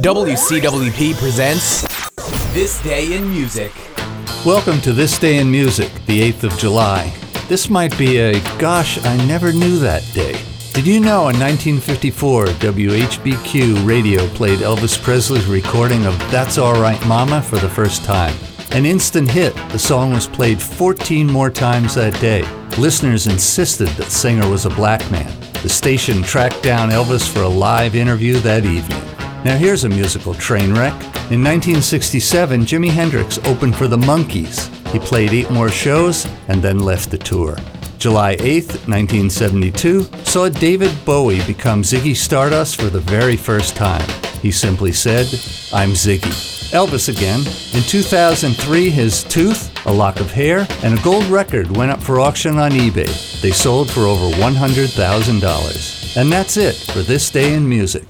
WCWP presents This Day in Music. Welcome to This Day in Music, the 8th of July. This might be a gosh, I never knew that day. Did you know in 1954, WHBQ radio played Elvis Presley's recording of That's Alright Mama for the first time? An instant hit, the song was played 14 more times that day. Listeners insisted that singer was a black man. The station tracked down Elvis for a live interview that evening. Now here's a musical train wreck. In 1967, Jimi Hendrix opened for the Monkees. He played eight more shows and then left the tour. July 8, 1972, saw David Bowie become Ziggy Stardust for the very first time. He simply said, I'm Ziggy. Elvis again. In 2003, his tooth, a lock of hair, and a gold record went up for auction on eBay. They sold for over $100,000. And that's it for this day in music.